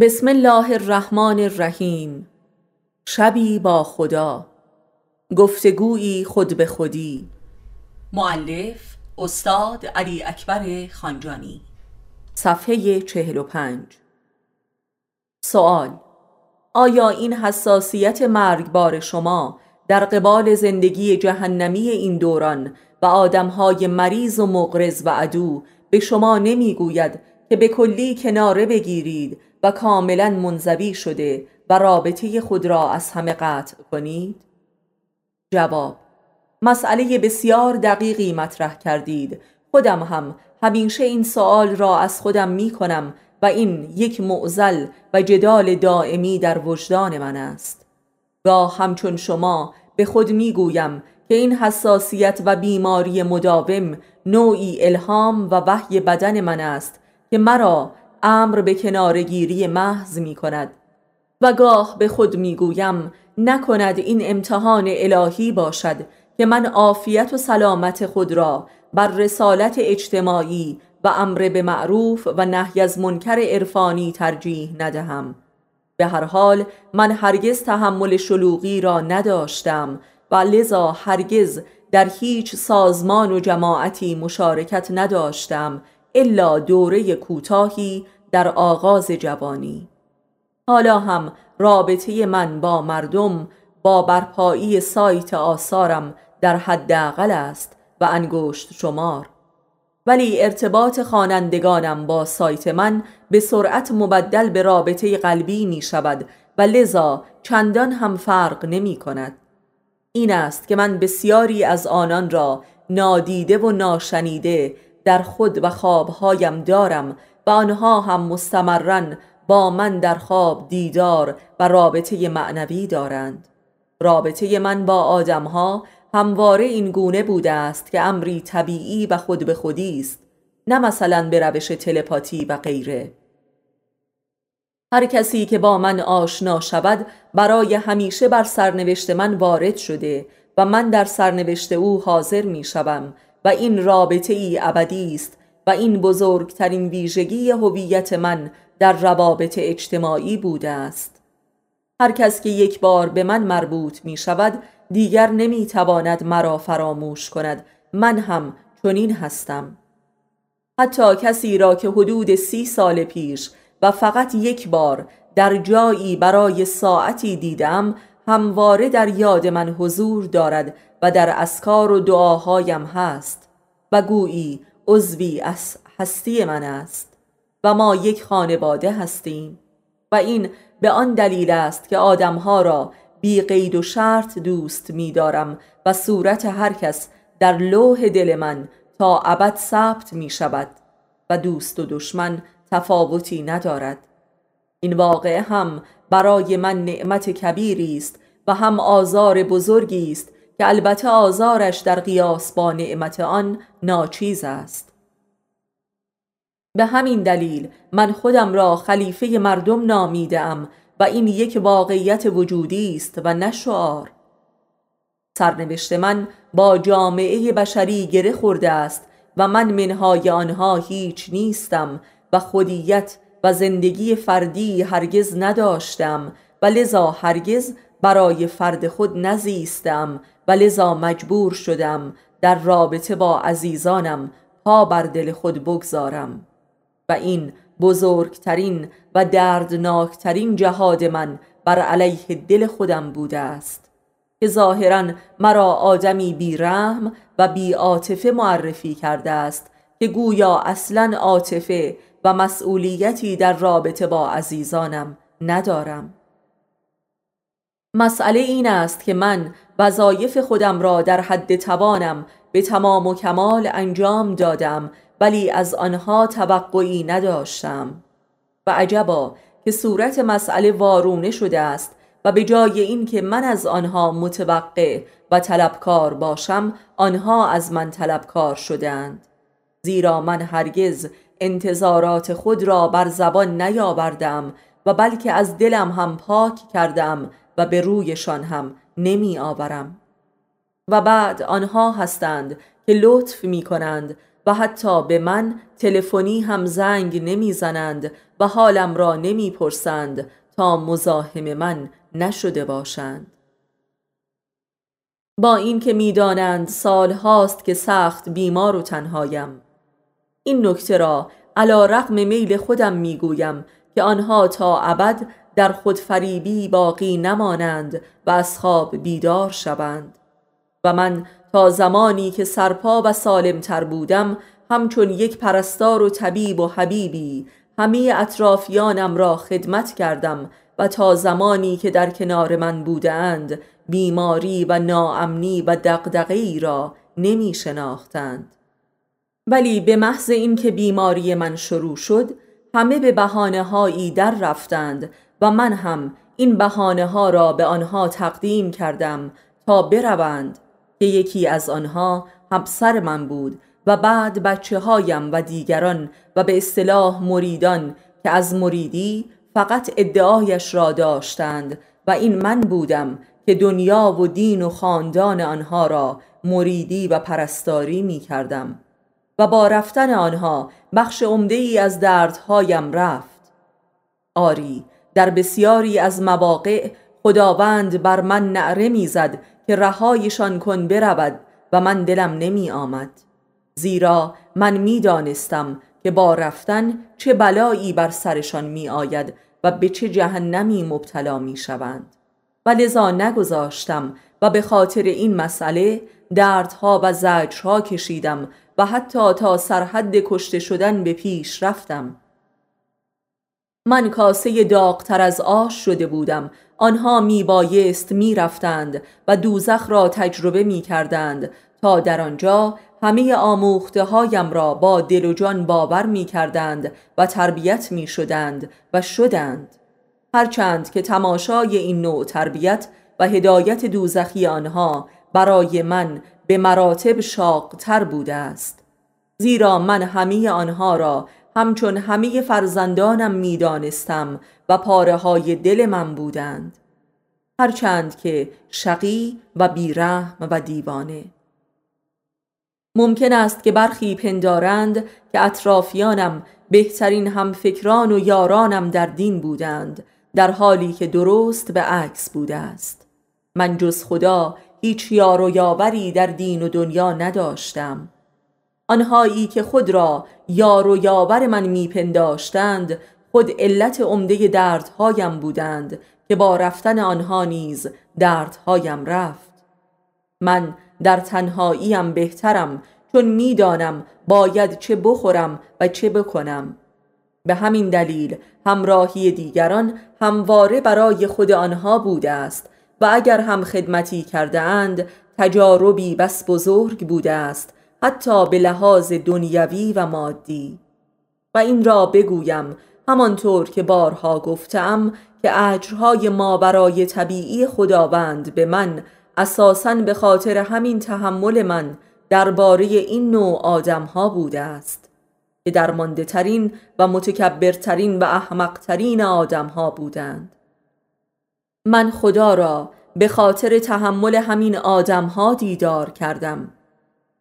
بسم الله الرحمن الرحیم. شبی با خدا. گفتگویی خود به خودی. معلف استاد علی اکبر خانجانی. صفحه چهل و پنج. سوال آیا این حساسیت مرگبار شما در قبال زندگی جهنمی این دوران و آدمهای مریض و مغرز و عدو به شما نمی‌گوید که به کلی کناره بگیرید و کاملا منزوی شده و رابطه خود را از همه قطع کنید؟ جواب مسئله بسیار دقیقی مطرح کردید خودم هم همیشه این سوال را از خودم می کنم و این یک معزل و جدال دائمی در وجدان من است گاه همچون شما به خود می گویم که این حساسیت و بیماری مداوم نوعی الهام و وحی بدن من است که مرا امر به کنارگیری محض می کند و گاه به خود می گویم نکند این امتحان الهی باشد که من عافیت و سلامت خود را بر رسالت اجتماعی و امر به معروف و نهی از منکر عرفانی ترجیح ندهم. به هر حال من هرگز تحمل شلوغی را نداشتم و لذا هرگز در هیچ سازمان و جماعتی مشارکت نداشتم الا دوره کوتاهی در آغاز جوانی. حالا هم رابطه من با مردم با برپایی سایت آثارم در حداقل است و انگشت شمار. ولی ارتباط خوانندگانم با سایت من به سرعت مبدل به رابطه قلبی می شود و لذا چندان هم فرق نمی کند. این است که من بسیاری از آنان را نادیده و ناشنیده در خود و خوابهایم دارم و آنها هم مستمرن با من در خواب دیدار و رابطه معنوی دارند. رابطه من با آدمها همواره این گونه بوده است که امری طبیعی و خود به خودی است نه مثلا به روش تلپاتی و غیره. هر کسی که با من آشنا شود برای همیشه بر سرنوشت من وارد شده و من در سرنوشت او حاضر می شوم و این رابطه ای ابدی است و این بزرگترین ویژگی هویت من در روابط اجتماعی بوده است. هر کس که یک بار به من مربوط می شود دیگر نمی تواند مرا فراموش کند. من هم چنین هستم. حتی کسی را که حدود سی سال پیش و فقط یک بار در جایی برای ساعتی دیدم همواره در یاد من حضور دارد و در اسکار و دعاهایم هست و گویی عضوی از هستی من است و ما یک خانواده هستیم و این به آن دلیل است که آدمها را بی قید و شرط دوست می دارم و صورت هر کس در لوح دل من تا ابد ثبت می شود و دوست و دشمن تفاوتی ندارد. این واقعه هم برای من نعمت کبیری است و هم آزار بزرگی است که البته آزارش در قیاس با نعمت آن ناچیز است. به همین دلیل من خودم را خلیفه مردم نامیدم و این یک واقعیت وجودی است و نه شعار. سرنوشت من با جامعه بشری گره خورده است و من منهای آنها هیچ نیستم و خودیت و زندگی فردی هرگز نداشتم و لذا هرگز برای فرد خود نزیستم و لذا مجبور شدم در رابطه با عزیزانم پا بر دل خود بگذارم. و این بزرگترین و دردناکترین جهاد من بر علیه دل خودم بوده است که ظاهرا مرا آدمی بیرحم و بی معرفی کرده است که گویا اصلا عاطفه و مسئولیتی در رابطه با عزیزانم ندارم. مسئله این است که من وظایف خودم را در حد توانم به تمام و کمال انجام دادم ولی از آنها توقعی نداشتم. و عجبا که صورت مسئله وارونه شده است و به جای اینکه من از آنها متوقع و طلبکار باشم آنها از من طلبکار شدند زیرا من هرگز انتظارات خود را بر زبان نیاوردم و بلکه از دلم هم پاک کردم و به رویشان هم نمی آورم. و بعد آنها هستند که لطف می کنند و حتی به من تلفنی هم زنگ نمی‌زنند و حالم را نمی‌پرسند تا مزاحم من نشده باشند. با اینکه می‌دانند سال هاست که سخت بیمار و تنهایم. این نکته را علا رقم میل خودم می‌گویم که آنها تا ابد در خودفریبی باقی نمانند و از خواب بیدار شوند. و من تا زمانی که سرپا و سالمتر بودم همچون یک پرستار و طبیب و حبیبی همه اطرافیانم را خدمت کردم و تا زمانی که در کنار من بودند بیماری و ناامنی و دقدقی را نمی شناختند. ولی به محض اینکه بیماری من شروع شد همه به بحانه هایی در رفتند و من هم این بحانه ها را به آنها تقدیم کردم تا بروند که یکی از آنها همسر من بود و بعد بچه هایم و دیگران و به اصطلاح مریدان که از مریدی فقط ادعایش را داشتند و این من بودم که دنیا و دین و خاندان آنها را مریدی و پرستاری می کردم و با رفتن آنها بخش عمده ای از دردهایم رفت. آری در بسیاری از مواقع خداوند بر من نعره می‌زد که رهایشان کن برود و من دلم نمی آمد زیرا من می‌دانستم که با رفتن چه بلایی بر سرشان می آید و به چه جهنمی مبتلا می شوند و لذا نگذاشتم و به خاطر این مسئله دردها و زجرها کشیدم و حتی تا سرحد کشته شدن به پیش رفتم. من کاسه داغتر از آش شده بودم. آنها می بایست می رفتند و دوزخ را تجربه می کردند تا در آنجا همه آموخته هایم را با دل و جان باور می کردند و تربیت می شدند و شدند. هرچند که تماشای این نوع تربیت و هدایت دوزخی آنها برای من به مراتب شاقتر بوده است زیرا من همه آنها را همچون همه فرزندانم می‌دانستم و پاره های دل من بودند. هرچند که شقی و بیرحم و دیوانه. ممکن است که برخی پندارند که اطرافیانم بهترین همفکران و یارانم در دین بودند در حالی که درست به عکس بوده است من جز خدا هیچ یار و یاوری در دین و دنیا نداشتم. آنهایی که خود را یار و یاور من میپنداشتند خود علت عمده دردهایم بودند که با رفتن آنها نیز دردهایم رفت. من در تنهاییم بهترم چون می‌دانم باید چه بخورم و چه بکنم. به همین دلیل همراهی دیگران همواره برای خود آنها بوده است و اگر هم خدمتی کرده اند تجاربی بس بزرگ بوده است حتی به لحاظ دنیوی و مادی. و این را بگویم همانطور که بارها گفتم که اجرهای ما برای طبیعی خداوند به من اساساً به خاطر همین تحمل من درباره این نوع آدم ها بوده است که درمانده ترین و متکبرترین و احمقترین آدم ها بودند. من خدا را به خاطر تحمل همین آدم ها دیدار کردم.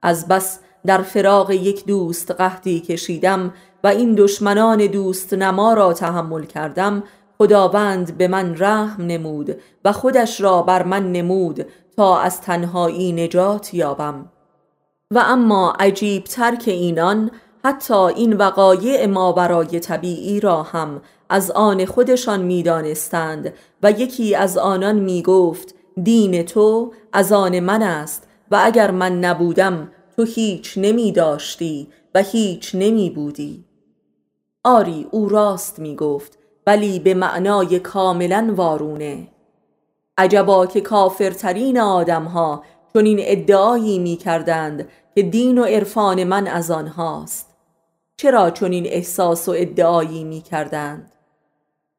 از بس در فراغ یک دوست قهدی کشیدم و این دشمنان دوست نما را تحمل کردم خداوند به من رحم نمود و خودش را بر من نمود تا از تنهایی نجات یابم. و اما عجیب تر که اینان حتی این وقایع ما برای طبیعی را هم از آن خودشان می‌دانستند و یکی از آنان می‌گفت دین تو از آن من است و اگر من نبودم تو هیچ نمی داشتی و هیچ نمی بودی آری او راست می گفت ولی به معنای کاملا وارونه. عجبا که کافرترین آدمها چون این ادعایی می کردند که دین و عرفان من از آنهاست. چرا چون این احساس و ادعایی می کردند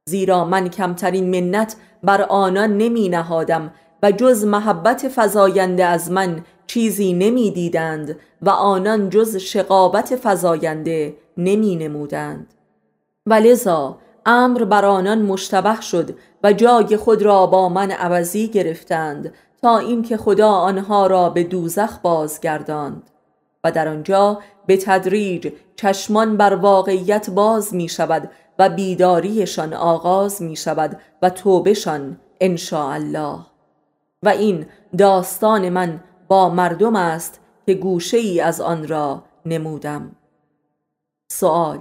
زیرا من کمترین منت بر آنان نمی نهادم و جز محبت فزاینده از من چیزی نمی دیدند و آنان جز شقابت فزاینده نمی نمودند و لذا امر بر آنان مشتبه شد و جای خود را با من عوضی گرفتند تا اینکه خدا آنها را به دوزخ بازگرداند و در آنجا به تدریج چشمان بر واقعیت باز می شود و بیداریشان آغاز می شود و ان الله و این داستان من با مردم است که گوشه ای از آن را نمودم. سوال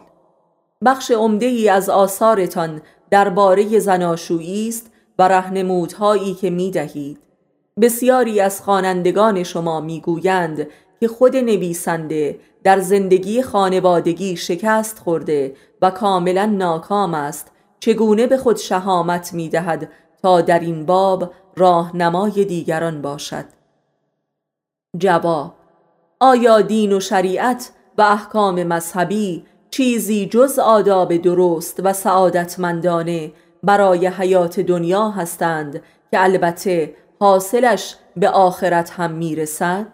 بخش عمده ای از آثارتان درباره زناشویی است و رهنمودهایی که می دهید بسیاری از خوانندگان شما می‌گویند که خود نویسنده در زندگی خانوادگی شکست خورده و کاملا ناکام است چگونه به خود شهامت می دهد تا در این باب راهنمای دیگران باشد جواب آیا دین و شریعت و احکام مذهبی چیزی جز آداب درست و سعادتمندانه برای حیات دنیا هستند که البته حاصلش به آخرت هم می‌رسد؟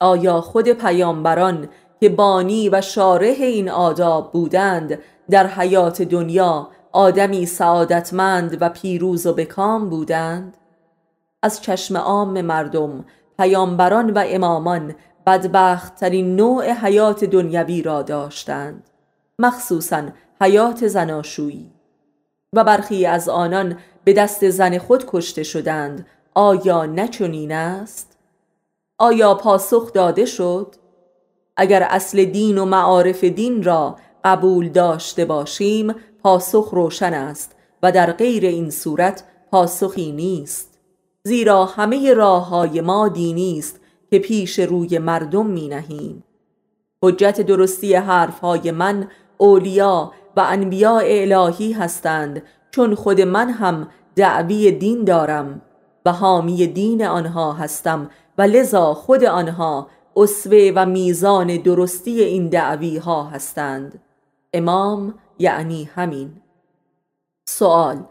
آیا خود پیامبران که بانی و شارح این آداب بودند در حیات دنیا آدمی سعادتمند و پیروز و بکام بودند؟ از چشم عام مردم پیامبران و امامان بدبختترین نوع حیات دنیوی را داشتند مخصوصا حیات زناشویی و برخی از آنان به دست زن خود کشته شدند آیا نچنین است؟ آیا پاسخ داده شد؟ اگر اصل دین و معارف دین را قبول داشته باشیم پاسخ روشن است و در غیر این صورت پاسخی نیست. زیرا همه راه های ما دینی است که پیش روی مردم می نهیم حجت درستی حرف های من اولیا و انبیاء الهی هستند چون خود من هم دعوی دین دارم. و حامی دین آنها هستم و لذا خود آنها اسوه و میزان درستی این دعوی ها هستند. امام یعنی همین. سوال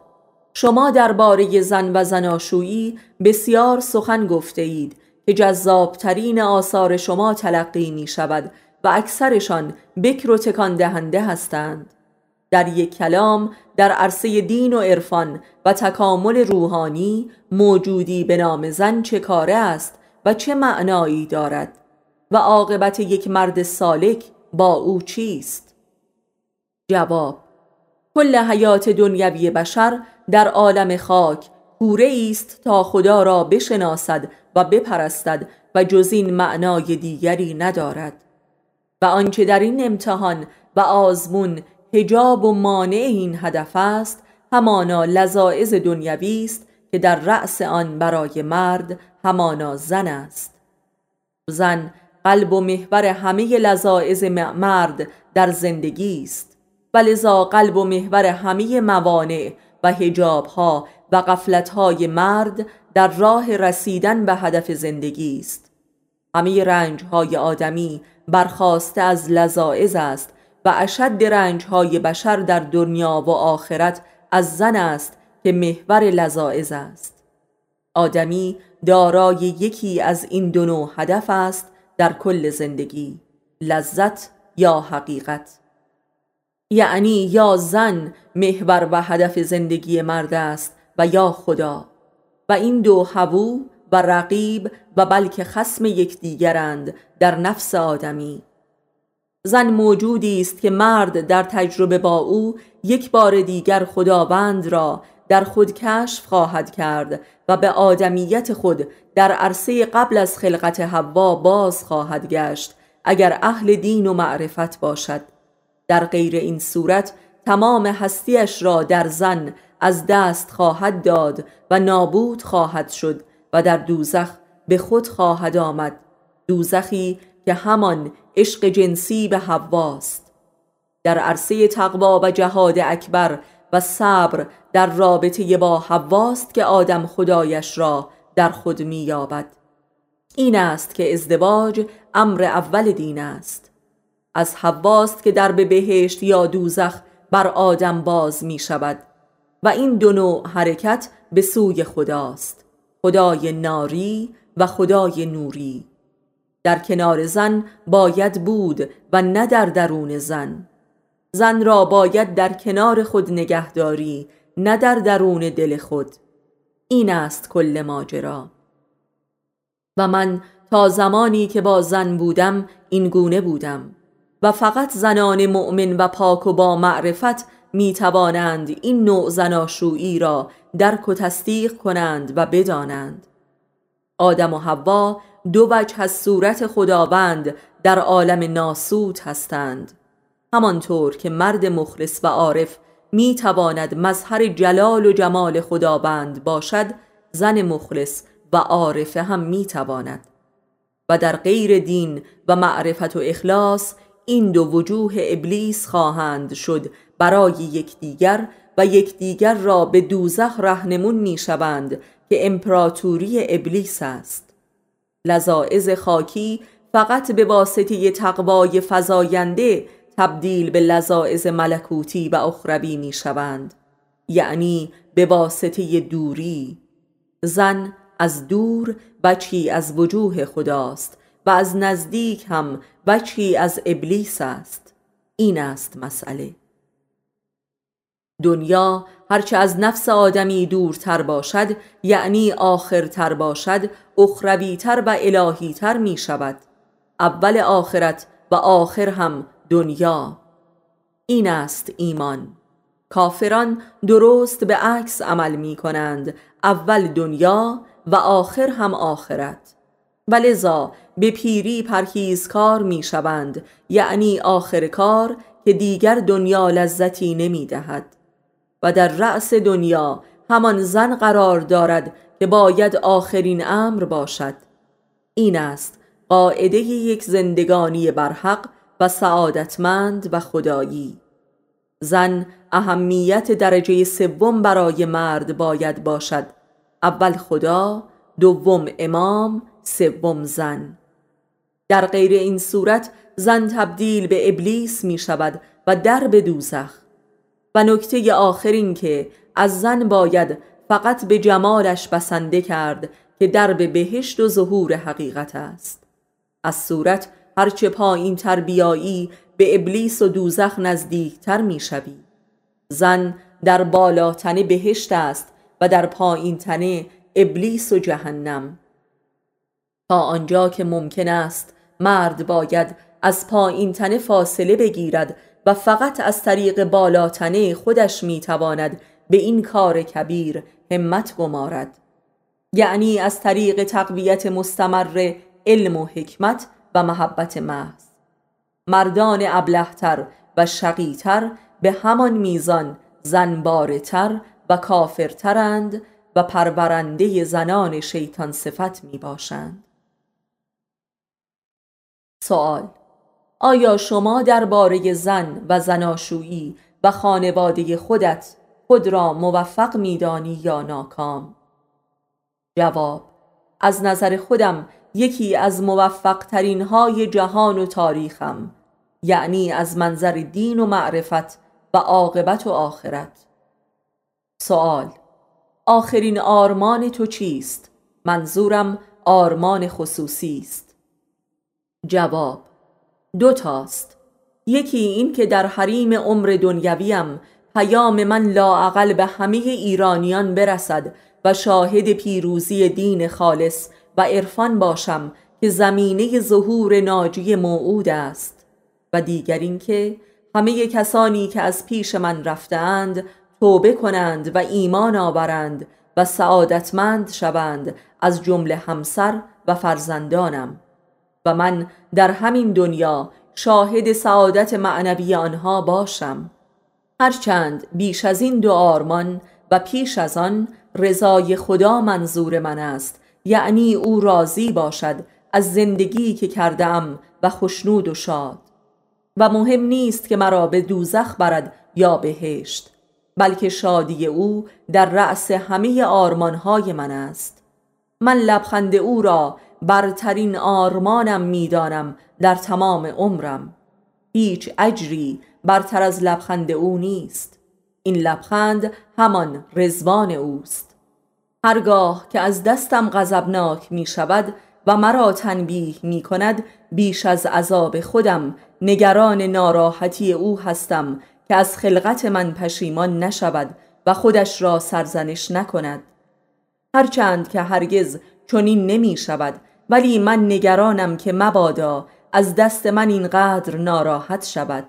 شما درباره زن و زناشویی بسیار سخن گفته اید که جذابترین آثار شما تلقی می شود و اکثرشان بکر و تکان دهنده هستند. در یک کلام در عرصه دین و عرفان و تکامل روحانی موجودی به نام زن چه کاره است و چه معنایی دارد؟ و عاقبت یک مرد سالک با او چیست؟ جواب کل حیات دنیوی بشر در عالم خاک کوره است تا خدا را بشناسد و بپرستد و جز این معنای دیگری ندارد. و آنچه در این امتحان و آزمون هجاب و مانع این هدف است همانا لذاعز دنیوی است که در رأس آن برای مرد همانا زن است. زن قلب و محور همه لذاعز مرد در زندگی است. و لذا قلب و محور همه موانع و هجاب ها و قفلت های مرد در راه رسیدن به هدف زندگی است. همه رنج های آدمی برخواسته از لذاعز است و اشد رنج های بشر در دنیا و آخرت از زن است که محور لذاعز است. آدمی دارای یکی از این دو نوع هدف است در کل زندگی لذت یا حقیقت. یعنی یا زن محور و هدف زندگی مرد است و یا خدا. و این دو هوو و رقیب و بلکه خسم یکدیگرند در نفس آدمی. زن موجودی است که مرد در تجربه با او یک بار دیگر خداوند را در خود کشف خواهد کرد و به آدمیت خود در عرصه قبل از خلقت حوا باز خواهد گشت اگر اهل دین و معرفت باشد. در غیر این صورت تمام هستیش را در زن از دست خواهد داد و نابود خواهد شد و در دوزخ به خود خواهد آمد. دوزخی که همان عشق جنسی به حواست. در عرصه تقوا و جهاد اکبر و صبر در رابطه با حواست که آدم خدایش را در خود مییابد. این است که ازدواج امر اول دین است. از حواست که در به بهشت یا دوزخ بر آدم باز می شود و این دو نوع حرکت به سوی خداست خدای ناری و خدای نوری. در کنار زن باید بود و نه در درون زن. زن را باید در کنار خود نگهداری نه در درون دل خود. این است کل ماجرا. و من تا زمانی که با زن بودم این گونه بودم. و فقط زنان مؤمن و پاک و با معرفت می توانند این نوع زناشویی را درک و تصدیق کنند و بدانند. آدم و حوا دو وجه از صورت خداوند در عالم ناسوت هستند. همانطور که مرد مخلص و عارف می تواند مظهر جلال و جمال خداوند باشد زن مخلص و عارفه هم می تواند و در غیر دین و معرفت و اخلاص این دو وجوه ابلیس خواهند شد برای یکدیگر و یکدیگر را به دوزخ رهنمون می شوند که امپراتوری ابلیس است. لذاعز خاکی فقط به واسطه تقوای فزاینده تبدیل به لذاعز ملکوتی و اخروی می شوند یعنی به واسطه دوری. زن از دور بچی از وجوه خداست و از نزدیک هم بچی از ابلیس است. این است مسئله. دنیا هرچه از نفس آدمی دورتر باشد یعنی آخرتر باشد اخرویتر و الهیتر می شود اول آخرت و آخر هم دنیا. این است ایمان. کافران درست به عکس عمل می کنند. اول دنیا و آخر هم آخرت. لذا به پیری پرهیزکار می شوند. یعنی آخر کار که دیگر دنیا لذتی نمی دهد. و در رأس دنیا همان زن قرار دارد که باید آخرین امر باشد. این است قاعده یک زندگانی برحق و سعادتمند و خدایی. زن اهمیت درجه سوم برای مرد باید باشد. اول خدا دوم امام سوم زن. در غیر این صورت زن تبدیل به ابلیس می شود و در به دوزخ. و نکته آخر این که از زن باید فقط به جمالش بسنده کرد که در به بهشت و ظهور حقیقت است. از صورت هرچه پایین تر بیایی به ابلیس و دوزخ نزدیکتر می شوی. زن در بالاتنه بهشت است و در پایین تنه ابلیس و جهنم تا آنجا که ممکن است مرد باید از پایین تنه فاصله بگیرد و فقط از طریق بالاتنه خودش می‌تواند به این کار کبیر همت گمارد یعنی از طریق تقویت مستمر علم و حکمت و محبت محض مردان ابلهتر و شقیتر به همان میزان زنبارتر و کافرترند و پرورنده زنان شیطان صفت می باشند سوال آیا شما درباره زن و زناشویی و خانواده خودت خود را موفق میدانی یا ناکام؟ جواب از نظر خودم یکی از موفق ترین های جهان و تاریخم یعنی از منظر دین و معرفت و عاقبت و آخرت. سوال آخرین آرمان تو چیست؟ منظورم آرمان خصوصی است. جواب دو تاست. یکی این که در حریم عمر دنیویم پیام من لاعقل به همه ایرانیان برسد و شاهد پیروزی دین خالص و عرفان باشم که زمینه ظهور ناجی موعود است. و دیگر اینکه همه کسانی که از پیش من رفتند توبه کنند و ایمان آورند و سعادتمند شوند از جمله همسر و فرزندانم. و من در همین دنیا شاهد سعادت معنوی آنها باشم. هرچند بیش از این دو آرمان و پیش از آن رضای خدا منظور من است یعنی او راضی باشد از زندگی که کردم و خشنود و شاد. و مهم نیست که مرا به دوزخ برد یا بهشت بلکه شادی او در رأس همه آرمانهای من است. من لبخند او را برترین آرمانم می‌دانم در تمام عمرم. هیچ اجری برتر از لبخند او نیست. این لبخند همان رزوان اوست. هرگاه که از دستم غضبناک می شود و مرا تنبیه می کند بیش از عذاب خودم نگران ناراحتی او هستم که از خلقت من پشیمان نشود و خودش را سرزنش نکند. هرچند که هرگز چنین نمی شود ولی من نگرانم که مبادا از دست من اینقدر ناراحت شود.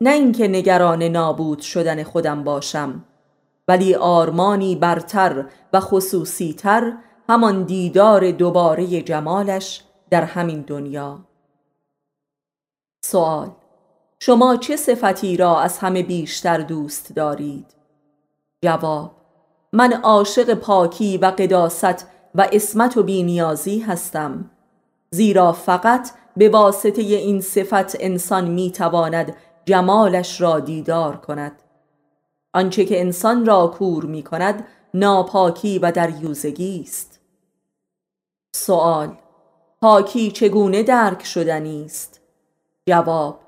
نه اینکه نگران نابود شدن خودم باشم. ولی آرمانی برتر و خصوصیتر همان دیدار دوباره جمالش در همین دنیا. سوال شما چه صفتی را از همه بیشتر دوست دارید؟ جواب من عاشق پاکی و قداست و اسمت و بینیازی هستم. زیرا فقط به واسطه این صفت انسان می‌تواند جمالش را دیدار کند. آنچه که انسان را کور می کند ناپاکی و دریوزگی است. سوال پاکی چگونه درک شدنی است؟ جواب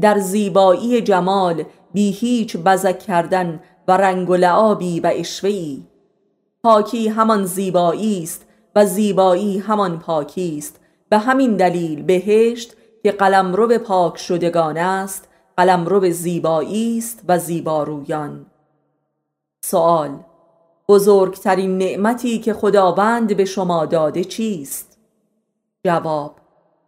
در زیبایی جمال بی هیچ بزک کردن و رنگ و لعابی و اشوهی پاکی همان زیبایی است و زیبایی همان پاکی است. به همین دلیل بهشت که به پاک شدگان است قلمرو به زیبایی است و زیبارویان. سوال بزرگترین نعمتی که خداوند به شما داده چیست؟ جواب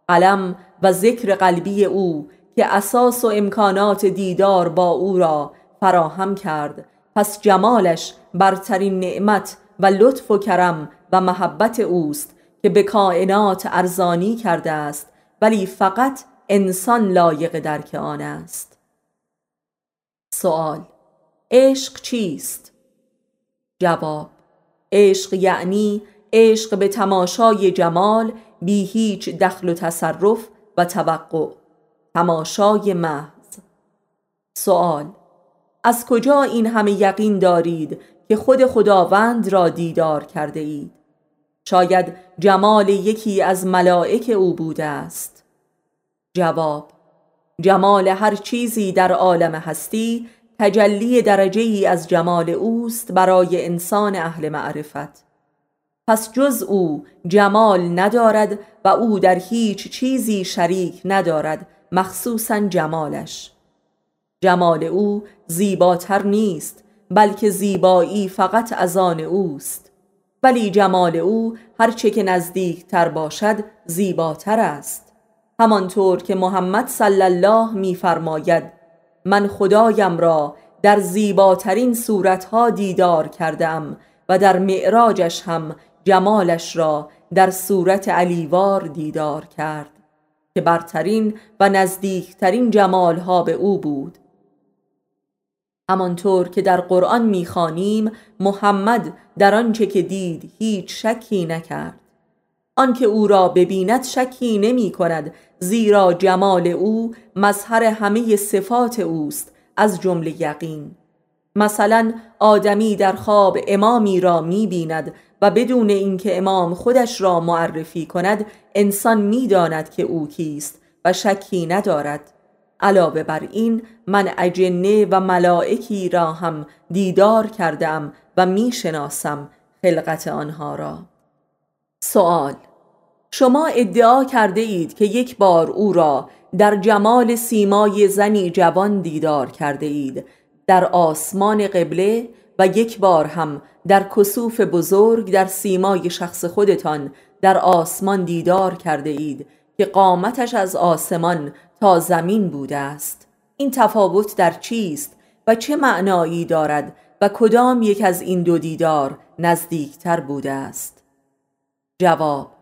قلم و ذکر قلبی او که اساس و امکانات دیدار با او را فراهم کرد. پس جمالش برترین نعمت و لطف و کرم و محبت اوست که به کائنات ارزانی کرده است. ولی فقط انسان لایق درک آن است. سوال عشق چیست؟ جواب عشق یعنی عشق به تماشای جمال بی هیچ دخل و تصرف و توقع. تماشای محض. سوال از کجا این همه یقین دارید که خود خداوند را دیدار کرده اید؟ شاید جمال یکی از ملائک او بوده است. جواب جمال هر چیزی در عالم هستی تجلی درجه ای از جمال اوست برای انسان اهل معرفت. پس جز او جمال ندارد و او در هیچ چیزی شریک ندارد مخصوصا جمالش. جمال او زیباتر نیست بلکه زیبایی فقط از آن اوست. ولی جمال او هرچه که نزدیک تر باشد زیباتر است. همانطور که محمد صلی الله میفرماید من خدایم را در زیباترین صورتها دیدار کردم و در معراجش هم جمالش را در صورت علیوار دیدار کرد که برترین و نزدیکترین جمالها به او بود. همانطور که در قرآن می‌خوانیم محمد در آنچه که دید هیچ شکی نکرد. آنکه او را ببیند شکی نمی کند زیرا جمال او مظهر همه صفات اوست از جمله یقین. مثلا آدمی در خواب امامی را می بیند و بدون اینکه امام خودش را معرفی کند انسان می‌داند که او کیست و شکی ندارد. علاوه بر این من اجنه و ملائکی را هم دیدار کردم و می‌شناسم خلقت آنها را. سوال شما ادعا کرده اید که یک بار او را در جمال سیمای زنی جوان دیدار کرده اید در آسمان قبله و یک بار هم در کسوف بزرگ در سیمای شخص خودتان در آسمان دیدار کرده اید که قامتش از آسمان تا زمین بوده است. این تفاوت در چیست و چه معنایی دارد و کدام یک از این دو دیدار نزدیکتر بوده است؟ جواب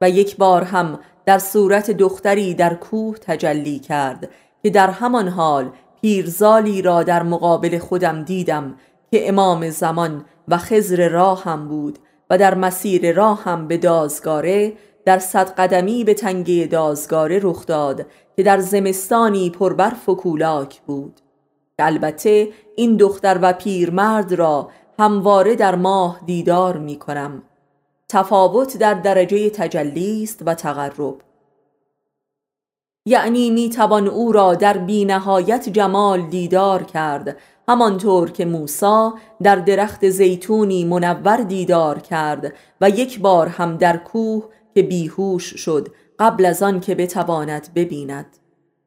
و یک بار هم در صورت دختری در کوه تجلی کرد که در همان حال پیرزالی را در مقابل خودم دیدم که امام زمان و خزر راه هم بود و در مسیر راه هم به دازگاره در صد قدمی به تنگه دازگاره رخ داد که در زمستانی پربرف و کولاک بود. البته این دختر و پیرمرد را همواره در ماه دیدار می کنم تفاوت در درجه تجلی است و تقرب. یعنی می توان او را در بینهایت جمال دیدار کرد همانطور که موسی در درخت زیتونی منور دیدار کرد و یک بار هم در کوه که بیهوش شد قبل از آن که بتواند ببیند.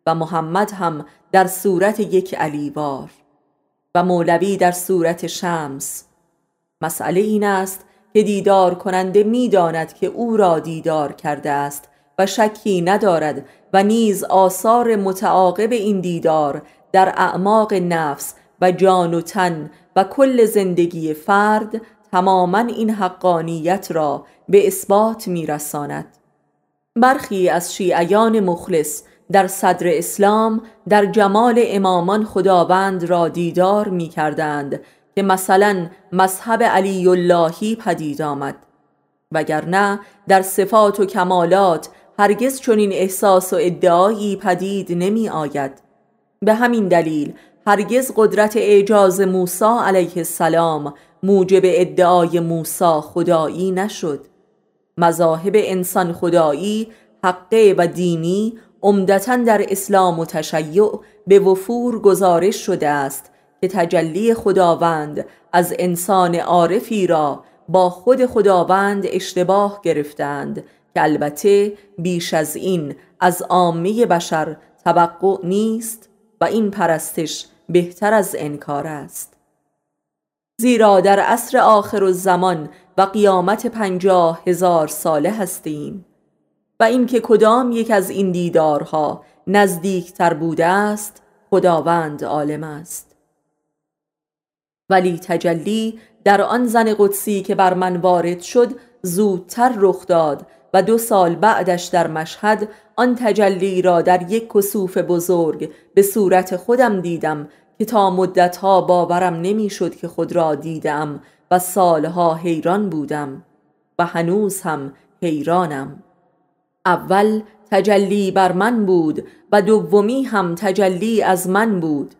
و محمد هم در صورت یک علیوار. و مولوی در صورت شمس. مسئله این است که دیدار کننده می‌داند که او را دیدار کرده است و شکی ندارد و نیز آثار متعاقب این دیدار در اعماق نفس و جان و تن و کل زندگی فرد تماما این حقانیت را به اثبات میرساند. برخی از شیعیان مخلص در صدر اسلام در جمال امامان خداوند را دیدار می کردند که مثلا مذهب علی اللهی پدید آمد. وگرنه در صفات و کمالات هرگز چنین احساس و ادعایی پدید نمی آید. به همین دلیل هرگز قدرت اعجاز موسی علیه السلام موجب ادعای موسی خدایی نشد. مذاهب انسان خدایی حقه و دینی عمدتا در اسلام و تشیع به وفور گزارش شده است که تجلی خداوند از انسان عارفی را با خود خداوند اشتباه گرفتند که البته بیش از این از عامه بشر توقع نیست و این پرستش بهتر از انکار است. زیرا در عصر آخر الزمان و قیامت پنجاه هزار ساله هستیم و اینکه کدام یک از این دیدارها نزدیکتر بوده است خداوند عالم است. ولی تجلی در آن زن قدسی که بر من وارد شد زودتر رخ داد و دو سال بعدش در مشهد آن تجلی را در یک کسوف بزرگ به صورت خودم دیدم که تا مدتها باورم نمی‌شد که خود را دیدم و سالها حیران بودم و هنوز هم حیرانم. اول تجلی بر من بود و دومی هم تجلی از من بود.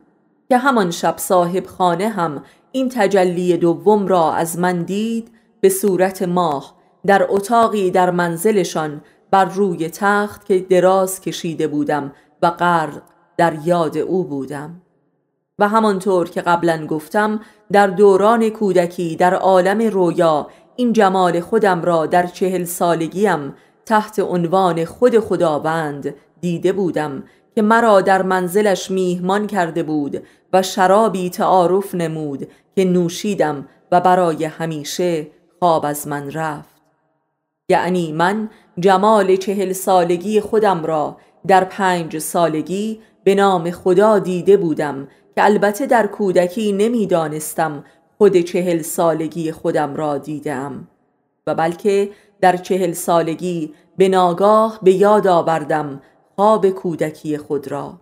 که همان شب صاحب خانه هم این تجلی دوم را از من دید به صورت ماه در اتاقی در منزلشان بر روی تخت که دراز کشیده بودم و غرق در یاد او بودم. و همانطور که قبلا گفتم در دوران کودکی در عالم رویا این جمال خودم را در چهل سالگیم تحت عنوان خود خداوند دیده بودم که مرا در منزلش میهمان کرده بود و شرابی تعارف نمود که نوشیدم و برای همیشه خواب از من رفت. یعنی من جمال چهل سالگی خودم را در پنج سالگی به نام خدا دیده بودم که البته در کودکی نمی‌دانستم خود چهل سالگی خودم را دیدم و بلکه در چهل سالگی به ناگاه به یاد آوردم خواب کودکی خود را.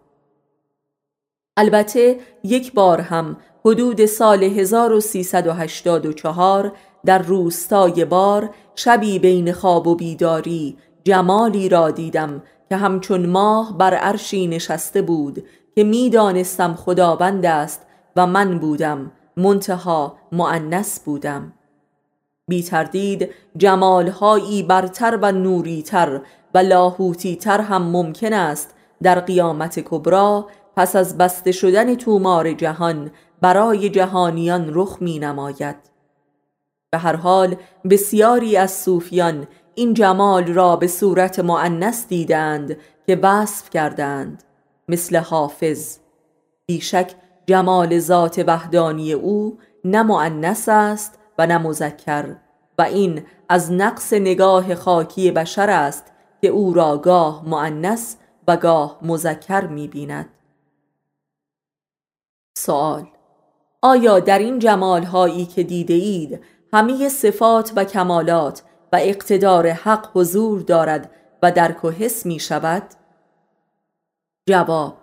البته یک بار هم حدود سال 1384 در روستای بار شبی بین خواب و بیداری جمالی را دیدم که همچون ماه بر عرشی نشسته بود که می‌دانستم خداوند است و من بودم منتها معنس بودم. بی تردید جمالهایی برتر و نوریتر و لاهوتیتر هم ممکن است در قیامت کبرا پس از بسته شدن تومار جهان برای جهانیان رخ می نماید به هر حال بسیاری از صوفیان این جمال را به صورت معنس دیدند که وصف کردند مثل حافظ. بیشک جمال ذات وحدانی او نه معنس است و نه مذکر و این از نقص نگاه خاکی بشر است که او را گاه معنس و گاه مذکر می بیند سوال آیا در این جمال هایی که دیده اید همه صفات و کمالات و اقتدار حق حضور دارد و درک و حس می شود؟ جواب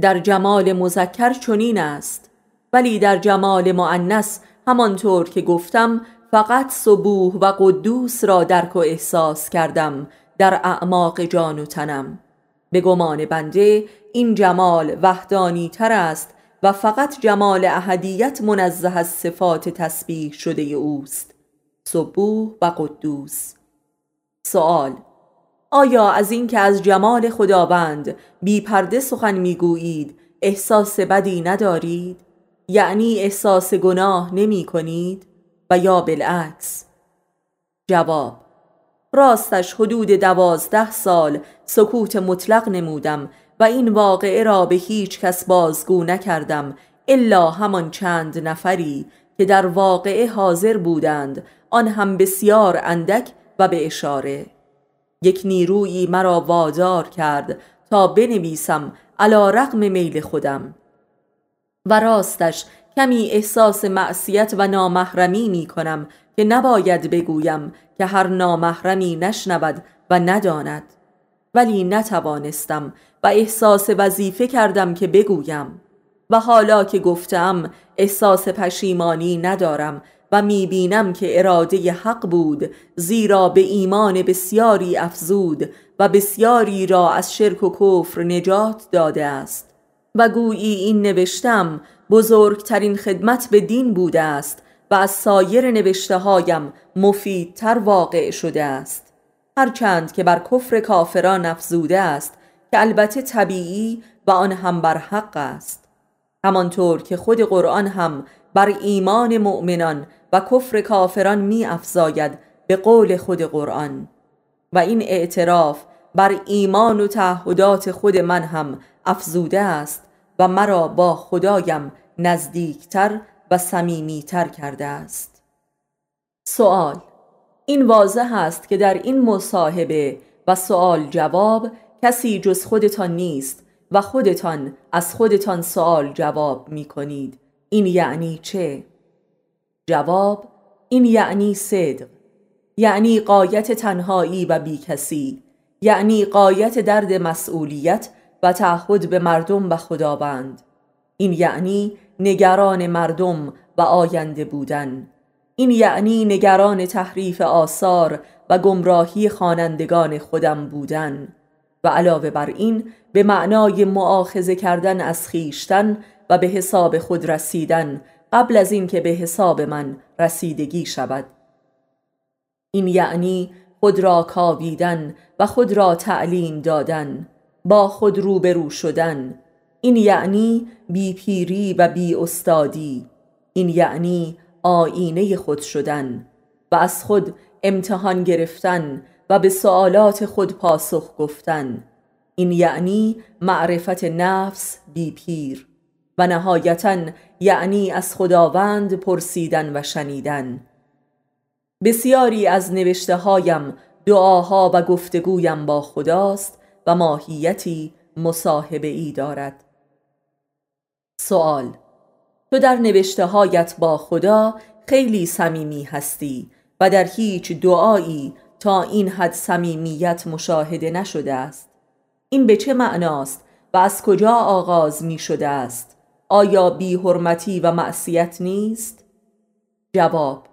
در جمال مذکر چنین است ولی در جمال معنس همانطور که گفتم فقط صبوح و قدوس را درک و احساس کردم در اعماق جان و تنم به گمان بنده این جمال وحدانی تر است و فقط جمال احدیت منزه از صفات تسبیح شده اوست صبوح و قدوس سوال آیا از اینکه از جمال خداوند بی پرده سخن می‌گویید احساس بدی ندارید؟ یعنی احساس گناه نمی کنید؟ و یا بالعکس جواب راستش حدود دوازده سال سکوت مطلق نمودم و این واقعه را به هیچ کس بازگو نکردم الا همان چند نفری که در واقعه حاضر بودند آن هم بسیار اندک و به اشاره. یک نیرویی مرا وادار کرد تا بنویسم علا رقم میل خودم. و راستش کمی احساس معصیت و نامحرمی می کنم که نباید بگویم که هر نامحرمی نشنود و نداند. ولی نتوانستم و احساس وظیفه کردم که بگویم. و حالا که گفتم احساس پشیمانی ندارم و می‌بینم که اراده حق بود زیرا به ایمان بسیاری افزود و بسیاری را از شرک و کفر نجات داده است. و گویی این نوشتم بزرگترین خدمت به دین بوده است و از سایر نوشته هایم مفیدتر واقع شده است. هرچند که بر کفر کافران افزوده است که البته طبیعی و آن هم بر حق است. همانطور که خود قرآن هم بر ایمان مؤمنان و کفر کافران می افزاید به قول خود قرآن. و این اعتراف بر ایمان و تعهدات خود من هم افزوده است و مرا با خدایم نزدیکتر و صمیمیتر کرده است سوال این واضح است که در این مصاحبه و سوال جواب کسی جز خودتان نیست و خودتان از خودتان سوال جواب می کنید این یعنی چه؟ جواب این یعنی صدق یعنی قایت تنهایی و بیکسی یعنی قایت درد مسئولیت و تعهد به مردم و خداوند. این یعنی نگران مردم و آینده بودن. این یعنی نگران تحریف آثار و گمراهی خوانندگان خودم بودن. و علاوه بر این به معنای معاخزه کردن از خیشتن و به حساب خود رسیدن قبل از اینکه به حساب من رسیدگی شود. این یعنی خود را کاویدن و خود را تعلیم دادن. با خود روبرو شدن. این یعنی بی پیری و بی استادی. این یعنی آینه خود شدن و از خود امتحان گرفتن و به سوالات خود پاسخ گفتن. این یعنی معرفت نفس بی پیر و نهایتا یعنی از خداوند پرسیدن و شنیدن. بسیاری از نوشته هایم دعاها و گفتگویم با خداست و ماهیتی مصاحبه ای دارد. سوال تو در نوشته هایت با خدا خیلی صمیمی هستی و در هیچ دعایی تا این حد صمیمیت مشاهده نشده است. این به چه معناست و از کجا آغاز می شده است؟ آیا بی حرمتی و معصیت نیست؟ جواب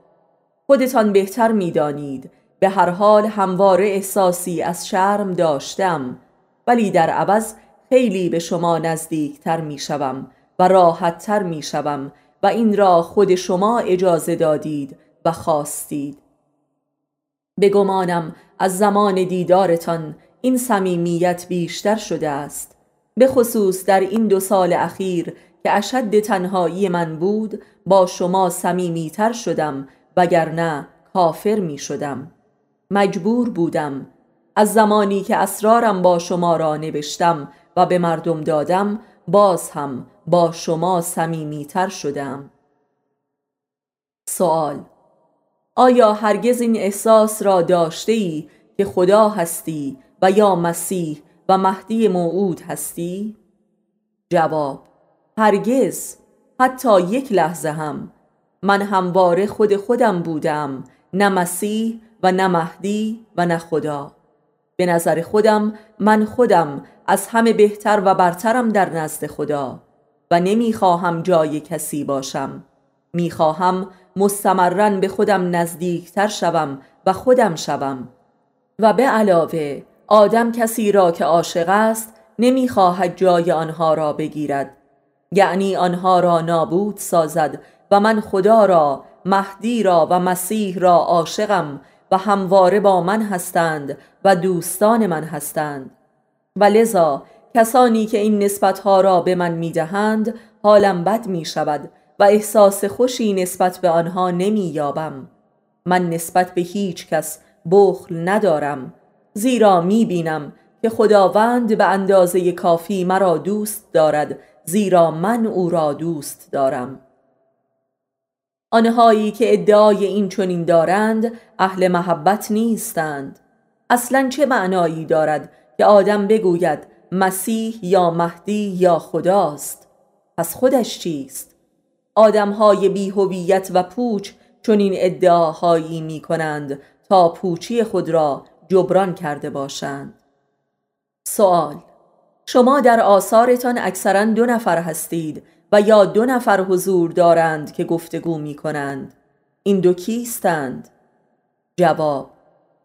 خودتان بهتر می دانید. به هر حال همواره احساسی از شرم داشتم. ولی در عوض خیلی به شما نزدیکتر می شوم و راحتتر می شوم و این را خود شما اجازه دادید و خواستید. بگمانم از زمان دیدارتان این صمیمیت بیشتر شده است. به خصوص در این دو سال اخیر که اشد تنهایی من بود با شما صمیمیتر شدم وگرنه کافر می شدم مجبور بودم از زمانی که اسرارم با شما را نوشتم و به مردم دادم باز هم با شما صمیمیتر شدم. سوال آیا هرگز این احساس را داشته ای که خدا هستی و یا مسیح و مهدی موعود هستی؟ جواب هرگز حتی یک لحظه هم. من همواره خود خودم بودم نه مسیح و نه مهدی و نه خدا. به نظر خودم من خودم از همه بهتر و برترم در نزد خدا و نمی‌خواهم جای کسی باشم. می‌خواهم مستمرن به خودم نزدیکتر شوم و خودم شوم. و به علاوه آدم کسی را که عاشق است نمی‌خواهد جای آنها را بگیرد. یعنی آنها را نابود سازد و من خدا را مهدی را و مسیح را عاشقم و همواره با من هستند و دوستان من هستند. و لذا کسانی که این نسبتها را به من می‌دهند حالم بد می شود و احساس خوشی نسبت به آنها نمی یابم من نسبت به هیچ کس بخل ندارم زیرا می بینم که خداوند به اندازه کافی مرا دوست دارد زیرا من او را دوست دارم. آنهایی که ادعای این چنین دارند اهل محبت نیستند. اصلا چه معنایی دارد که آدم بگوید مسیح یا مهدی یا خداست؟ پس خودش چیست؟ آدمهای بیهویت و پوچ چنین ادعاهایی می کنند تا پوچی خود را جبران کرده باشند. سوال شما در آثارتان اکثرا دو نفر هستید و یا دو نفر حضور دارند که گفتگو می کنند این دو کیستند؟ جواب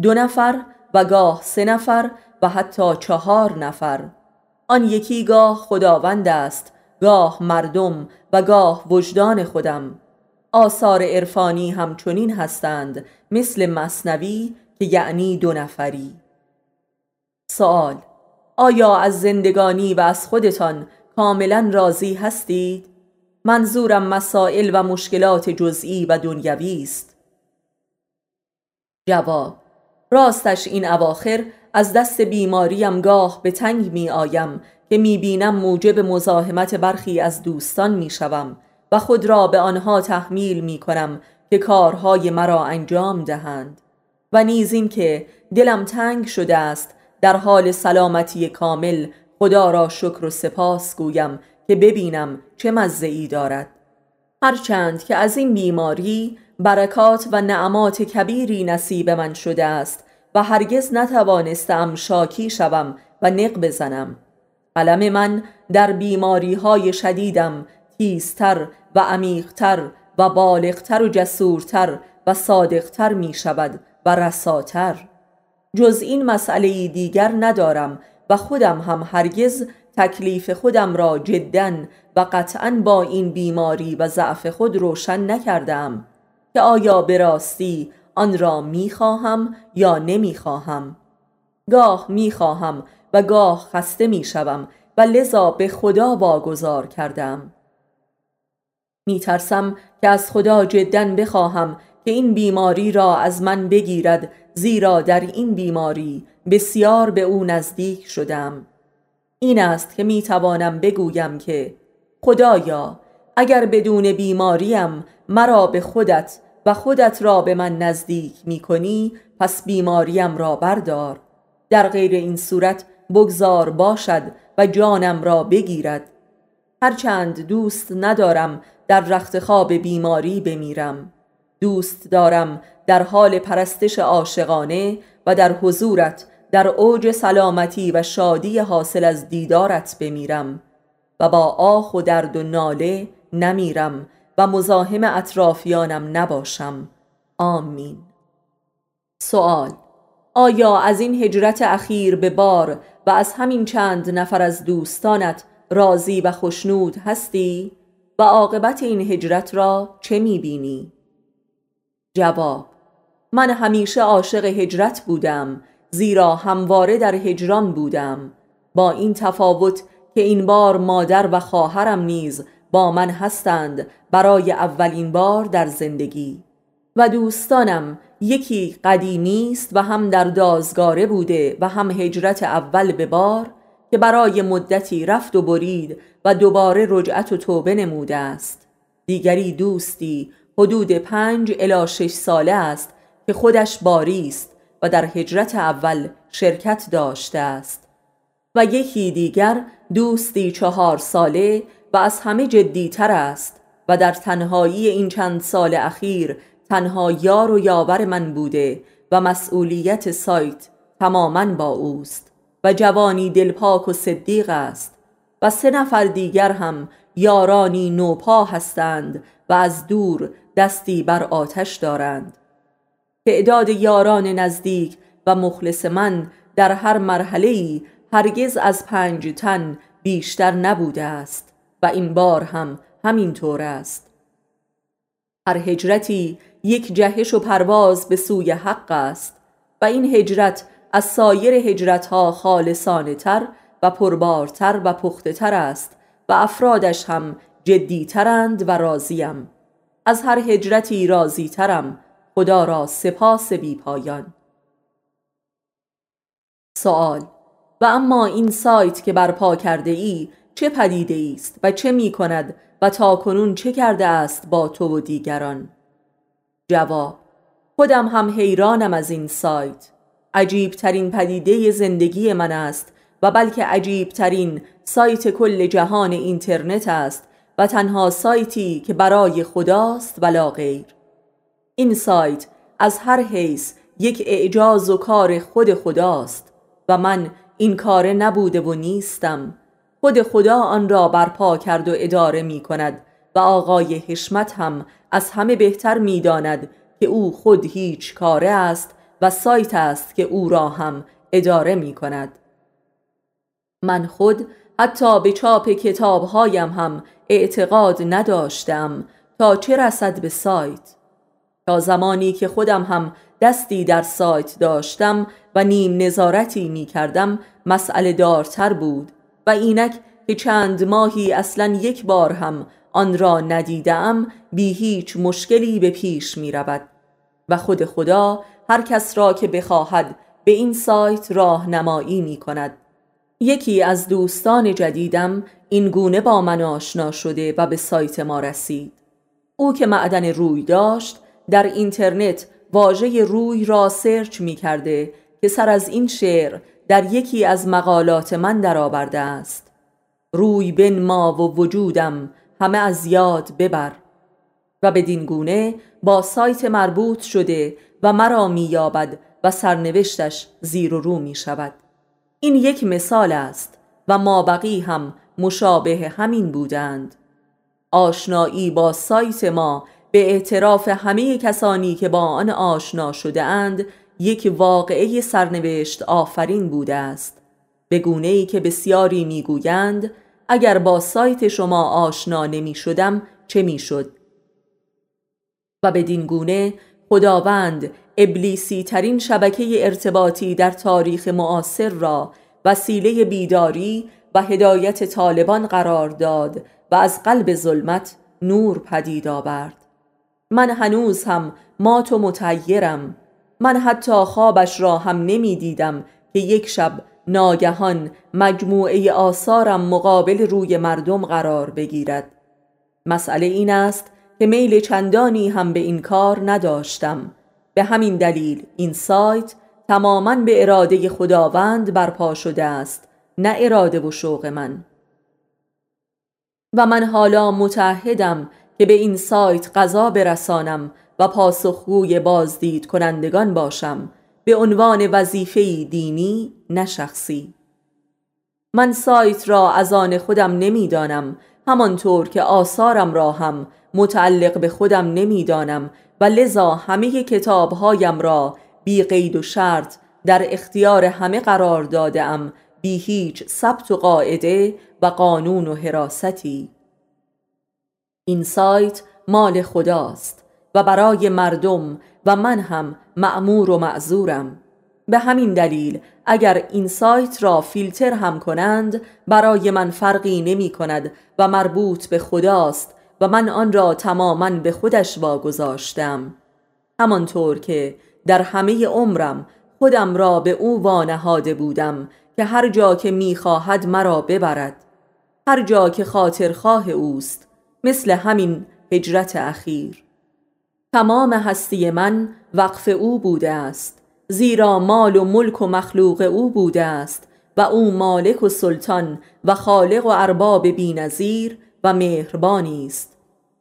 دو نفر و گاه سه نفر و حتی چهار نفر. آن یکی گاه خداوند است گاه مردم و گاه وجدان خودم. آثار عرفانی همچنین هستند مثل مصنوی که یعنی دو نفری. سوال آیا از زندگانی و از خودتان کاملا راضی هستید؟ منظورم مسائل و مشکلات جزئی و دنیوی است جواب راستش این اواخر از دست بیماریم گاه به تنگ می آیم که می بینم موجب مزاحمت برخی از دوستان می شوم و خود را به آنها تحمیل می کنم که کارهای مرا انجام دهند و نیز این که دلم تنگ شده است در حال سلامتی کامل خدا را شکر و سپاس گویم که ببینم چه مزه ای دارد. هرچند که از این بیماری برکات و نعمات کبیری نصیب من شده است و هرگز نتوانستم شاکی شوم و نق بزنم. قلم من در بیماری های شدیدم تیزتر و عمیقتر و بالغتر و جسورتر و صادقتر می شود و رساتر. جز این مسئله دیگر ندارم و خودم هم هرگز تکلیف خودم را جدا و قطعا با این بیماری و ضعف خود روشن نکردم که آیا به راستی آن را می‌خواهم یا نمی‌خواهم گاه می‌خواهم و گاه خسته می‌شوم و لذا به خدا واگذار کردم. میترسم که از خدا جدا بخواهم که این بیماری را از من بگیرد زیرا در این بیماری بسیار به او نزدیک شدم. این است که می‌توانم بگویم که خدایا اگر بدون بیماریم مرا به خودت و خودت را به من نزدیک می کنی پس بیماریم را بردار. در غیر این صورت بگذار باشد و جانم را بگیرد. هرچند دوست ندارم در رخت خواب بیماری بمیرم. دوست دارم در حال پرستش عاشقانه و در حضورت در اوج سلامتی و شادی حاصل از دیدارت بمیرم و با آخ و درد و ناله نمیرم و مزاحم اطرافیانم نباشم. آمین. سوال آیا از این هجرت اخیر به بار و از همین چند نفر از دوستانت راضی و خشنود هستی؟ و عاقبت این هجرت را چه می‌بینی؟ جواب من همیشه عاشق هجرت بودم زیرا همواره در هجران بودم. با این تفاوت که این بار مادر و خواهرم نیز با من هستند برای اولین بار در زندگی. و دوستانم یکی قدیمی است و هم در دازگاره بوده و هم هجرت اول به بار که برای مدتی رفت و برید و دوباره رجعت و توبه نموده است. دیگری دوستی حدود پنج الی شش ساله است که خودش باری است و در هجرت اول شرکت داشته است. و یکی دیگر دوستی چهار ساله و از همه جدیتر است و در تنهایی این چند سال اخیر تنها یار و یاور من بوده و مسئولیت سایت تماما با اوست و جوانی دلپاک و صدیق است و سه نفر دیگر هم یارانی نوپا هستند و از دور دستی بر آتش دارند. تعداد یاران نزدیک و مخلص من در هر مرحله هرگز از پنج تن بیشتر نبوده است و این بار هم همین طور است. هر هجرتی یک جهش و پرواز به سوی حق است و این هجرت از سایر هجرتها خالصانه تر و پربارتر و پخته تر است و افرادش هم جدیترند و راضیم. از هر هجرتی راضی ترم خدا را سپاس بی پایان سوال و اما این سایت که برپا کرده ای چه پدیده است و چه می کند و تا کنون چه کرده است با تو و دیگران؟ جواب خودم هم حیرانم از این سایت. عجیب ترین پدیده زندگی من است و بلکه عجیب ترین سایت کل جهان اینترنت است و تنها سایتی که برای خداست ولا غیر. این سایت از هر حیث یک اعجاز و کار خود خداست و من این کار نبوده و نیستم. خود خدا آن را برپا کرد و اداره می کند و آقای حشمت هم از همه بهتر می داند که او خود هیچ کاره است و سایت است که او را هم اداره می کند. من خود حتی به چاپ کتابهایم هم اعتقاد نداشتم تا چه رسد به سایت. تا زمانی که خودم هم دستی در سایت داشتم و نیم نظارتی می کردم مسئله دارتر بود و اینک که چند ماهی اصلا یک بار هم آن را ندیدم بی هیچ مشکلی به پیش می رود. و خود خدا هر کس را که بخواهد به این سایت راهنمایی می کند. یکی از دوستان جدیدم این گونه با من آشنا شده و به سایت ما رسید. او که معدن روی داشت در اینترنت واژه روی را سرچ می کرده که سر از این شعر در یکی از مقالات من درآورده است. روی بن ما و وجودم همه از یاد ببر. و بدین گونه با سایت مربوط شده و مرا مییابد و سرنوشتش زیر و رو می شود این یک مثال است و ما بقی هم مشابه همین بودند. آشنایی با سایت ما به اعتراف همه کسانی که با آن آشنا شده اند یک واقعه سرنوشت آفرین بوده است به گونه ای که بسیاری می‌گویند اگر با سایت شما آشنا نمی شدم چه می شد؟ و بدین گونه خداوند ابلیسی ترین شبکه ارتباطی در تاریخ معاصر را وسیله بیداری و هدایت طالبان قرار داد و از قلب ظلمت نور پدید آورد من هنوز هم مات و متعیرم من حتی خوابش را هم نمی دیدم که یک شب ناگهان مجموعه آثارم مقابل روی مردم قرار بگیرد. مسئله این است که میل چندانی هم به این کار نداشتم. به همین دلیل این سایت تماما به اراده خداوند برپا شده است نه اراده و شوق من. و من حالا متحدم که به این سایت قضا برسانم و پاسخگوی بازدید کنندگان باشم. به عنوان وظیفه دینی نه شخصی. من سایت را از آن خودم نمی‌دانم همانطور که آثارم را هم متعلق به خودم نمی‌دانم و لذا همه کتابهایم را بی قید و شرط در اختیار همه قرار دادم بی هیچ ثبت و قاعده و قانون و حراستی. این سایت مال خداست و برای مردم و من هم معمور و معذورم. به همین دلیل اگر این سایت را فیلتر هم کنند برای من فرقی نمی کند و مربوط به خداست و من آن را تماما به خودش واگذاشتم. همانطور که در همه عمرم خودم را به او وانهاده بودم که هر جا که می‌خواهد مرا ببرد. هر جا که خاطرخواه اوست مثل همین هجرت اخیر. تمام هستی من وقف او بوده است زیرا مال و ملک و مخلوق او بوده است و او مالک و سلطان و خالق و ارباب بینظیر و مهربانی است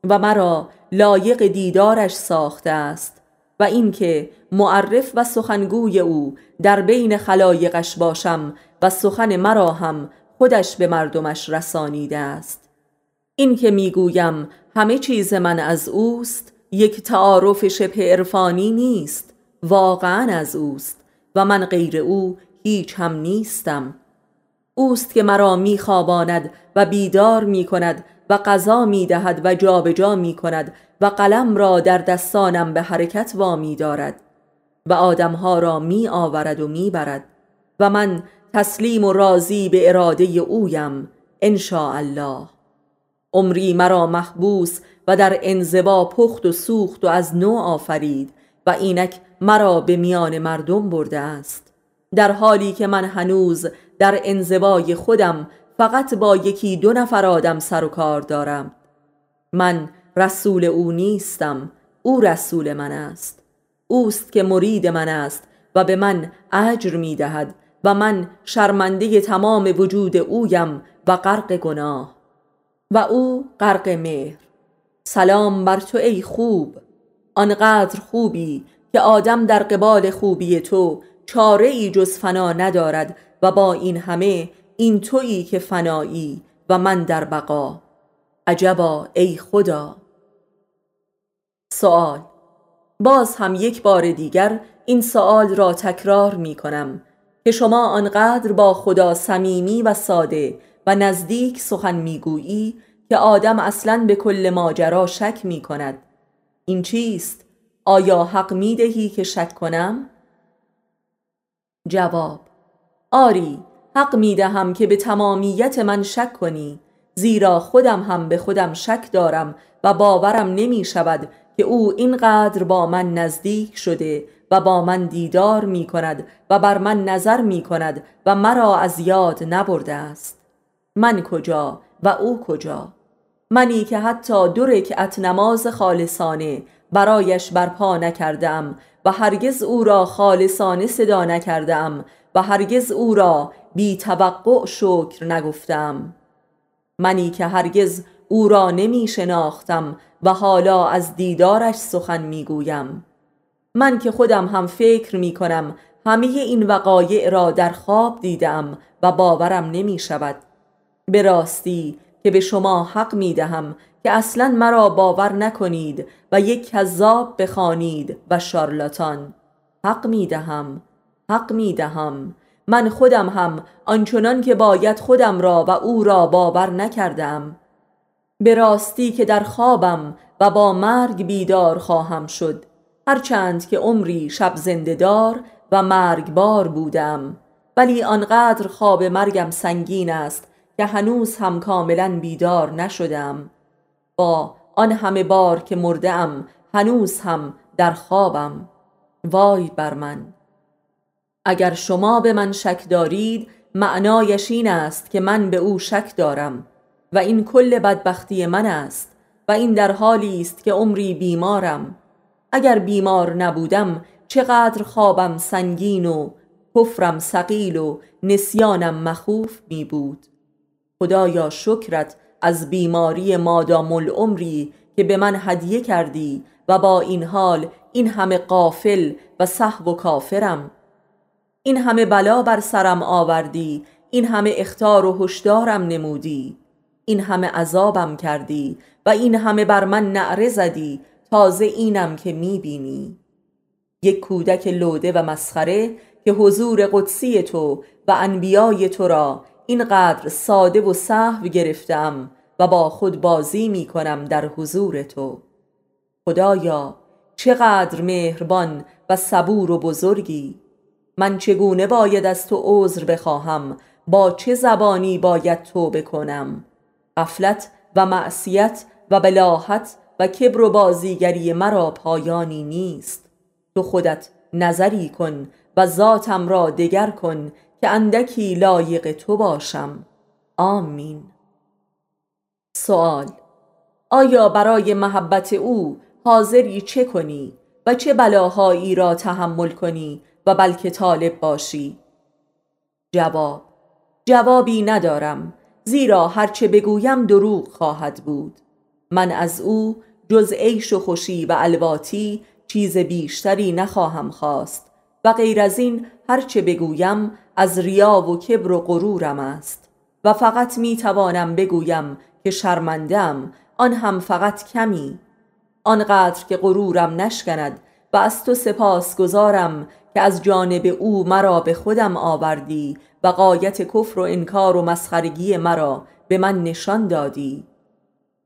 و مرا لایق دیدارش ساخته است و اینکه معرف و سخنگوی او در بین خلایقش باشم و سخن مرا هم خودش به مردمش رسانیده است. این که می‌گویم همه چیز من از اوست یک تعارف شبه عرفانی نیست واقعا از اوست و من غیر او هیچ هم نیستم. اوست که مرا میخواباند و بیدار می کند و قضا می دهد و جابجا جا می کند و قلم را در دستانم به حرکت وامی دارد و آدمها را می آورد و می برد و من تسلیم و راضی به اراده اویم ان الله عمری مرا محبوس و در انزوا پخت و سوخت و از نو آفرید و اینک مرا به میان مردم برده است. در حالی که من هنوز در انزوای خودم فقط با یکی دو نفر آدم سر و کار دارم. من رسول او نیستم او رسول من است. اوست که مرید من است و به من اجر می دهد و من شرمنده تمام وجود اویم و غرق گناه. و او غرق مهر. سلام بر تو ای خوب. آنقدر خوبی که آدم در قبال خوبی تو چاره ای جز فنا ندارد و با این همه این تویی که فنایی و من در بقا. عجبا ای خدا. سوال باز هم یک بار دیگر این سوال را تکرار می کنم که شما آنقدر با خدا صمیمی و ساده نزدیک سخن می‌گویی که آدم اصلا به کل ماجرا شک می کند این چیست؟ آیا حق می دهی که شک کنم؟ جواب آری حق می دهم که به تمامیت من شک کنی زیرا خودم هم به خودم شک دارم و باورم نمی شود که او اینقدر با من نزدیک شده و با من دیدار می کند و بر من نظر می کند و مرا از یاد نبرده است من کجا و او کجا. منی که حتی دو رکعت نماز خالصانه برایش برپا نکردم و هرگز او را خالصانه صدا نکردم و هرگز او را بی توقع شکر نگفتم. منی که هرگز او را نمی شناختم و حالا از دیدارش سخن می گویم. من که خودم هم فکر می کنم همه این وقایع را در خواب دیدم و باورم نمی شود به راستی که به شما حق می دهم که اصلا مرا باور نکنید و یک کذاب بخوانید و شارلاتان حق می دهم حق می دهم من خودم هم آنچنان که باید خودم را و او را باور نکردم. به راستی که در خوابم و با مرگ بیدار خواهم شد هرچند که عمری شب زندهدار و مرگبار بودم. ولی آنقدر خواب مرگم سنگین است که هنوز هم کاملا بیدار نشدم. با آن همه بار که مردم هنوز هم در خوابم. وای بر من! اگر شما به من شک دارید معنایش این است که من به او شک دارم و این کل بدبختی من است و این در حالی است که عمری بیمارم. اگر بیمار نبودم چقدر خوابم سنگین و کفرم سقیل و نسیانم مخوف می بود خدایا شکرت از بیماری مادام العمری که به من هدیه کردی و با این حال این همه قافل و صحو و کافرم. این همه بلا بر سرم آوردی این همه اختار و هشدارم نمودی. این همه عذابم کردی و این همه بر من نعره زدی تازه اینم که می‌بینی. یک کودک لوده و مسخره که حضور قدسی تو و انبیای تو را اینقدر ساده و صحو گرفتم و با خود بازی می کنم در حضور تو. خدایا چقدر مهربان و صبور و بزرگی. من چگونه باید از تو عذر بخواهم؟ با چه زبانی باید تو بکنم؟ غفلت و معصیت و بلاحت و کبر و بازیگری مرا پایانی نیست. تو خودت نظری کن و ذاتم را دگر کن که اندکی لایق تو باشم. آمین. سوال آیا برای محبت او حاضری چه کنی و چه بلاهایی را تحمل کنی و بلکه طالب باشی؟ جواب جوابی ندارم زیرا هرچه بگویم دروغ خواهد بود. من از او جز عیش و خوشی و الواتی چیز بیشتری نخواهم خواست. و غیر از این هرچه بگویم از ریا و کبر و غرورم است. و فقط می توانم بگویم که شرمندم آن هم فقط کمی. آنقدر که غرورم نشکند و از تو سپاس گذارم که از جانب او مرا به خودم آوردی و قایت کفر و انکار و مسخرگی مرا به من نشان دادی.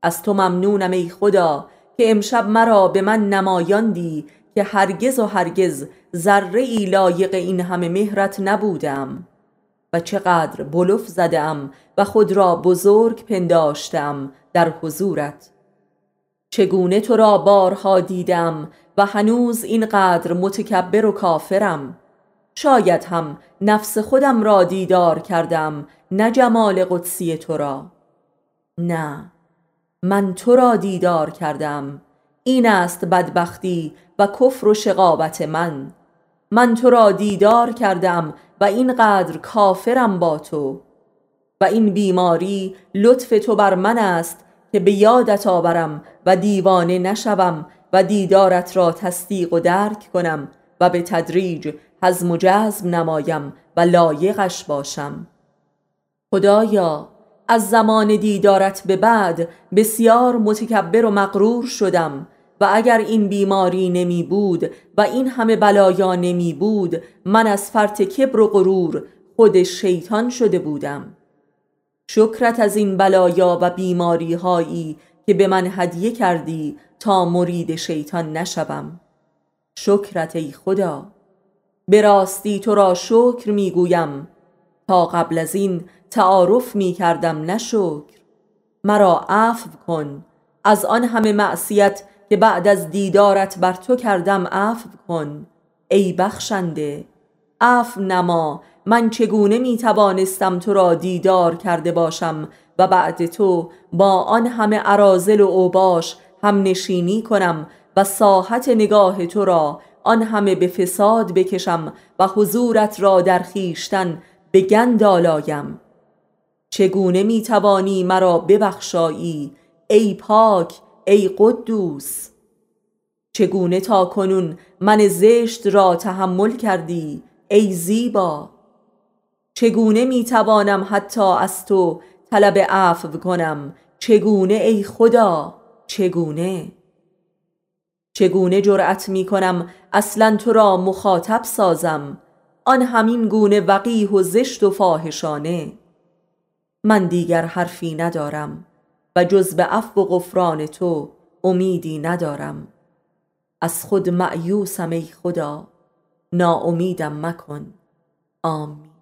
از تو ممنونم ای خدا که امشب مرا به من نمایاندی که هرگز و هرگز ذره ای لایق این همه مهرت نبودم و چقدر بلف زدم و خود را بزرگ پنداشتم در حضورت. چگونه تو را بارها دیدم و هنوز اینقدر متکبر و کافرم؟ شاید هم نفس خودم را دیدار کردم نه جمال قدسی تو را. نه من تو را دیدار کردم. این است بدبختی و کفر و شقابت من. من تو را دیدار کردم و اینقدر کافرم با تو. و این بیماری لطف تو بر من است که به یادت آورم و دیوانه نشوم و دیدارت را تصدیق و درک کنم و به تدریج حزم و جزم نمایم و لایقش باشم. خدایا از زمان دیدارت به بعد بسیار متکبر و مغرور شدم و اگر این بیماری نمی بود و این همه بلایا نمی بود من از فرط کبر و غرور خود شیطان شده بودم. شکرت از این بلایا و بیماری هایی که به من هدیه کردی تا مرید شیطان نشوم. شکرت ای خدا. به راستی تو را شکر می‌گویم. تا قبل از این تعارف می کردم نشکر مرا عفو کن. از آن همه معصیت که بعد از دیدارت بر تو کردم عفو کن ای بخشنده. عفو نما من چگونه می توانستم تو را دیدار کرده باشم و بعد تو با آن همه عرازل و اوباش هم نشینی کنم و ساحت نگاه تو را آن همه به فساد بکشم و حضورت را در خیشتن به گند آلایم. چگونه می توانی مرا ببخشایی ای پاک ای قدوس! چگونه تا کنون من زشت را تحمل کردی ای زیبا! چگونه می توانم حتی از تو طلب عفو کنم؟ چگونه ای خدا؟ چگونه؟ چگونه جرأت می کنم اصلا تو را مخاطب سازم؟ آن همین گونه وقیح و زشت و فاحشانه؟ من دیگر حرفی ندارم. و جز به عفو و غفران تو امیدی ندارم. از خود معیوسم ای خدا ناامیدم مکن. آمین.